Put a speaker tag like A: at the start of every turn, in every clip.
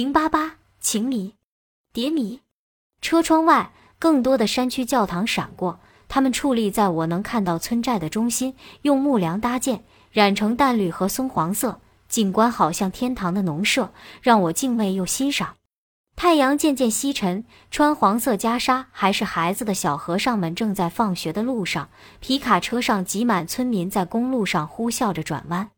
A: 零八八，情迷，蝶迷。车窗外，更多的山区教堂闪过，它们矗立在我能看到村寨的中心，用木梁搭建，染成淡绿和松黄色，景观好像天堂的农舍，让我敬畏又欣赏。太阳渐渐西沉，穿黄色袈裟还是孩子的小和尚们正在放学的路上。皮卡车上挤满村民，在公路上呼啸着转弯。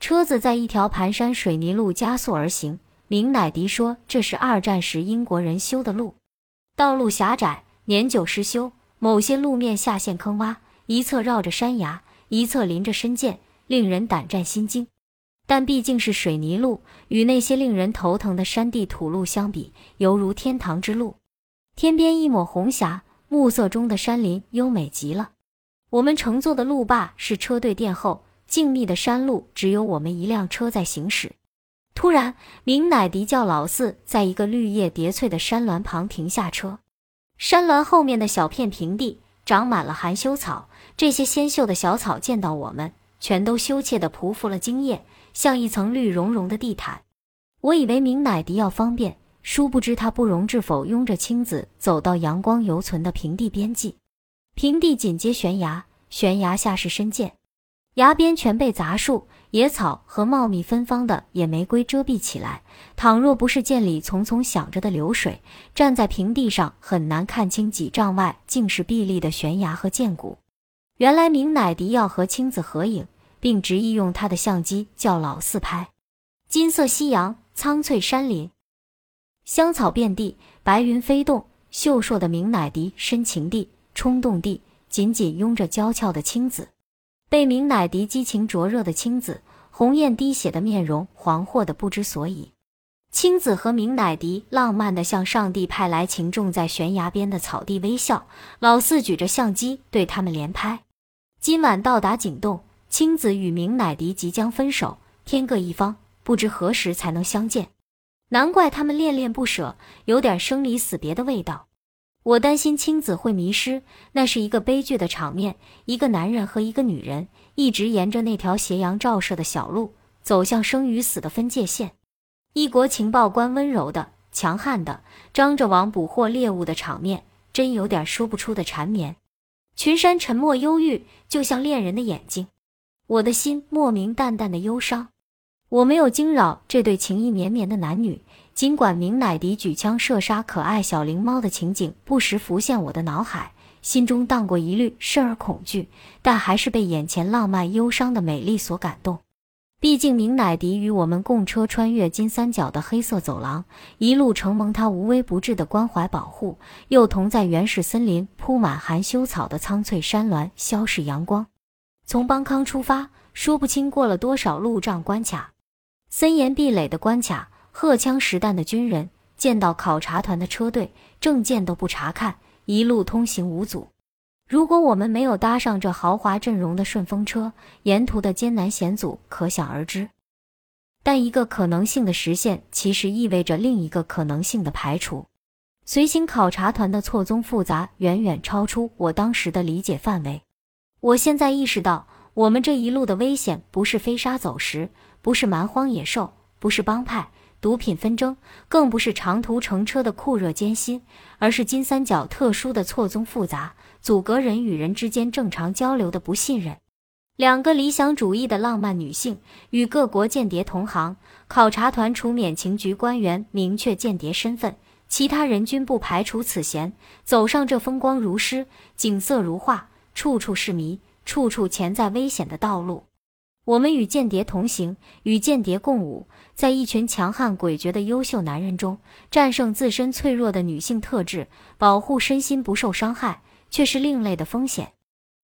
A: 车子在一条盘山水泥路加速而行。明乃迪说：“这是二战时英国人修的路，道路狭窄，年久失修，某些路面下陷坑洼，一侧绕着山崖，一侧临着深涧，令人胆战心惊。”但毕竟是水泥路，与那些令人头疼的山地土路相比，犹如天堂之路。天边一抹红霞，暮色中的山林优美极了。我们乘坐的路霸是车队殿后，静谧的山路只有我们一辆车在行驶。突然，明乃迪叫老四在一个绿叶叠翠的山峦旁停下车。山峦后面的小片平地长满了含羞草，这些纤秀的小草见到我们，全都羞怯地匍匐了茎叶。像一层绿茸茸的地毯，我以为明乃迪要方便，殊不知他不容置否，拥着青子走到阳光犹存的平地边际。平地紧接悬崖，悬崖下是深涧，崖边全被杂树、野草和茂密芬芳的野玫瑰遮蔽起来。倘若不是涧里丛丛响着的流水，站在平地上很难看清几丈外竟是碧绿的悬崖和涧谷。原来明乃迪要和青子合影。并执意用他的相机叫老四拍。金色夕阳，苍翠山林，香草遍地，白云飞动。秀硕的明乃迪深情地、冲动地紧紧拥着娇俏的青子，被明乃迪激情灼热的青子，红艳滴血的面容惶惑的不知所以。青子和明乃迪浪漫的向上帝派来情种，在悬崖边的草地微笑。老四举着相机对他们连拍。今晚到达景洞。青子与明乃迪即将分手，天各一方，不知何时才能相见。难怪他们恋恋不舍，有点生离死别的味道。我担心青子会迷失，那是一个悲剧的场面。一个男人和一个女人一直沿着那条斜阳照射的小路，走向生与死的分界线。一国情报官温柔的、强悍的，张着网捕获猎物的场面，真有点说不出的缠绵。群山沉默忧郁，就像恋人的眼睛。我的心莫名淡淡的忧伤，我没有惊扰这对情意绵绵的男女。尽管明乃迪举枪射杀可爱小灵猫的情景不时浮现我的脑海，心中荡过一缕甚而恐惧，但还是被眼前浪漫忧伤的美丽所感动。毕竟明乃迪与我们共车穿越金三角的黑色走廊，一路承蒙他无微不至的关怀保护，又同在原始森林铺满含羞草的苍翠山峦消逝阳光。从邦康出发，说不清过了多少路障关卡，森严壁垒的关卡，荷枪实弹的军人，见到考察团的车队，证件都不查看，一路通行无阻。如果我们没有搭上这豪华阵容的顺风车，沿途的艰难险阻可想而知。但一个可能性的实现，其实意味着另一个可能性的排除。随行考察团的错综复杂，远远超出我当时的理解范围。我现在意识到，我们这一路的危险不是飞沙走石，不是蛮荒野兽，不是帮派、毒品纷争，更不是长途乘车的酷热艰辛，而是金三角特殊的错综复杂、阻隔人与人之间正常交流的不信任。两个理想主义的浪漫女性与各国间谍同行，考察团除免情局官员明确间谍身份，其他人均不排除此嫌。走上这风光如诗、景色如画。处处是谜，处处潜在危险的道路。我们与间谍同行，与间谍共舞，在一群强悍诡谲的优秀男人中，战胜自身脆弱的女性特质，保护身心不受伤害，却是另类的风险。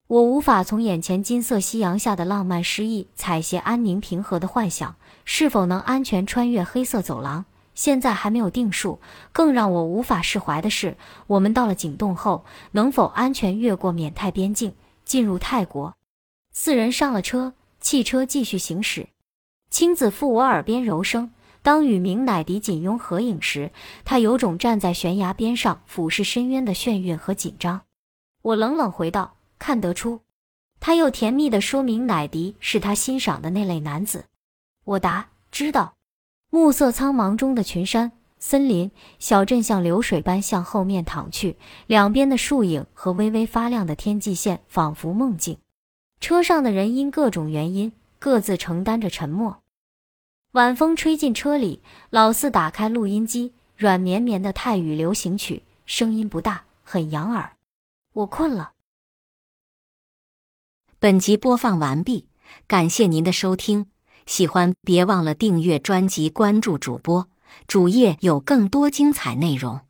A: 我无法从眼前金色夕阳下的浪漫诗意采撷安宁平和的幻想，是否能安全穿越黑色走廊，现在还没有定数。更让我无法释怀的是，我们到了景洞后，能否安全越过缅泰边境，进入泰国？四人上了车，汽车继续行驶。青子附我耳边柔声：“当与明乃迪紧拥合影时，他有种站在悬崖边上俯视深渊的眩晕和紧张。”我冷冷回道：“看得出。”他又甜蜜地说明乃迪是他欣赏的那类男子。我答：“知道。”暮色苍茫中的群山森林、小镇像流水般向后面淌去，两边的树影和微微发亮的天际线仿佛梦境。车上的人因各种原因各自承担着沉默。晚风吹进车里，老四打开录音机，软绵绵的泰语流行曲，声音不大，很养耳。我困了。
B: 本集播放完毕，感谢您的收听。喜欢别忘了订阅专辑，关注主播主页有更多精彩内容。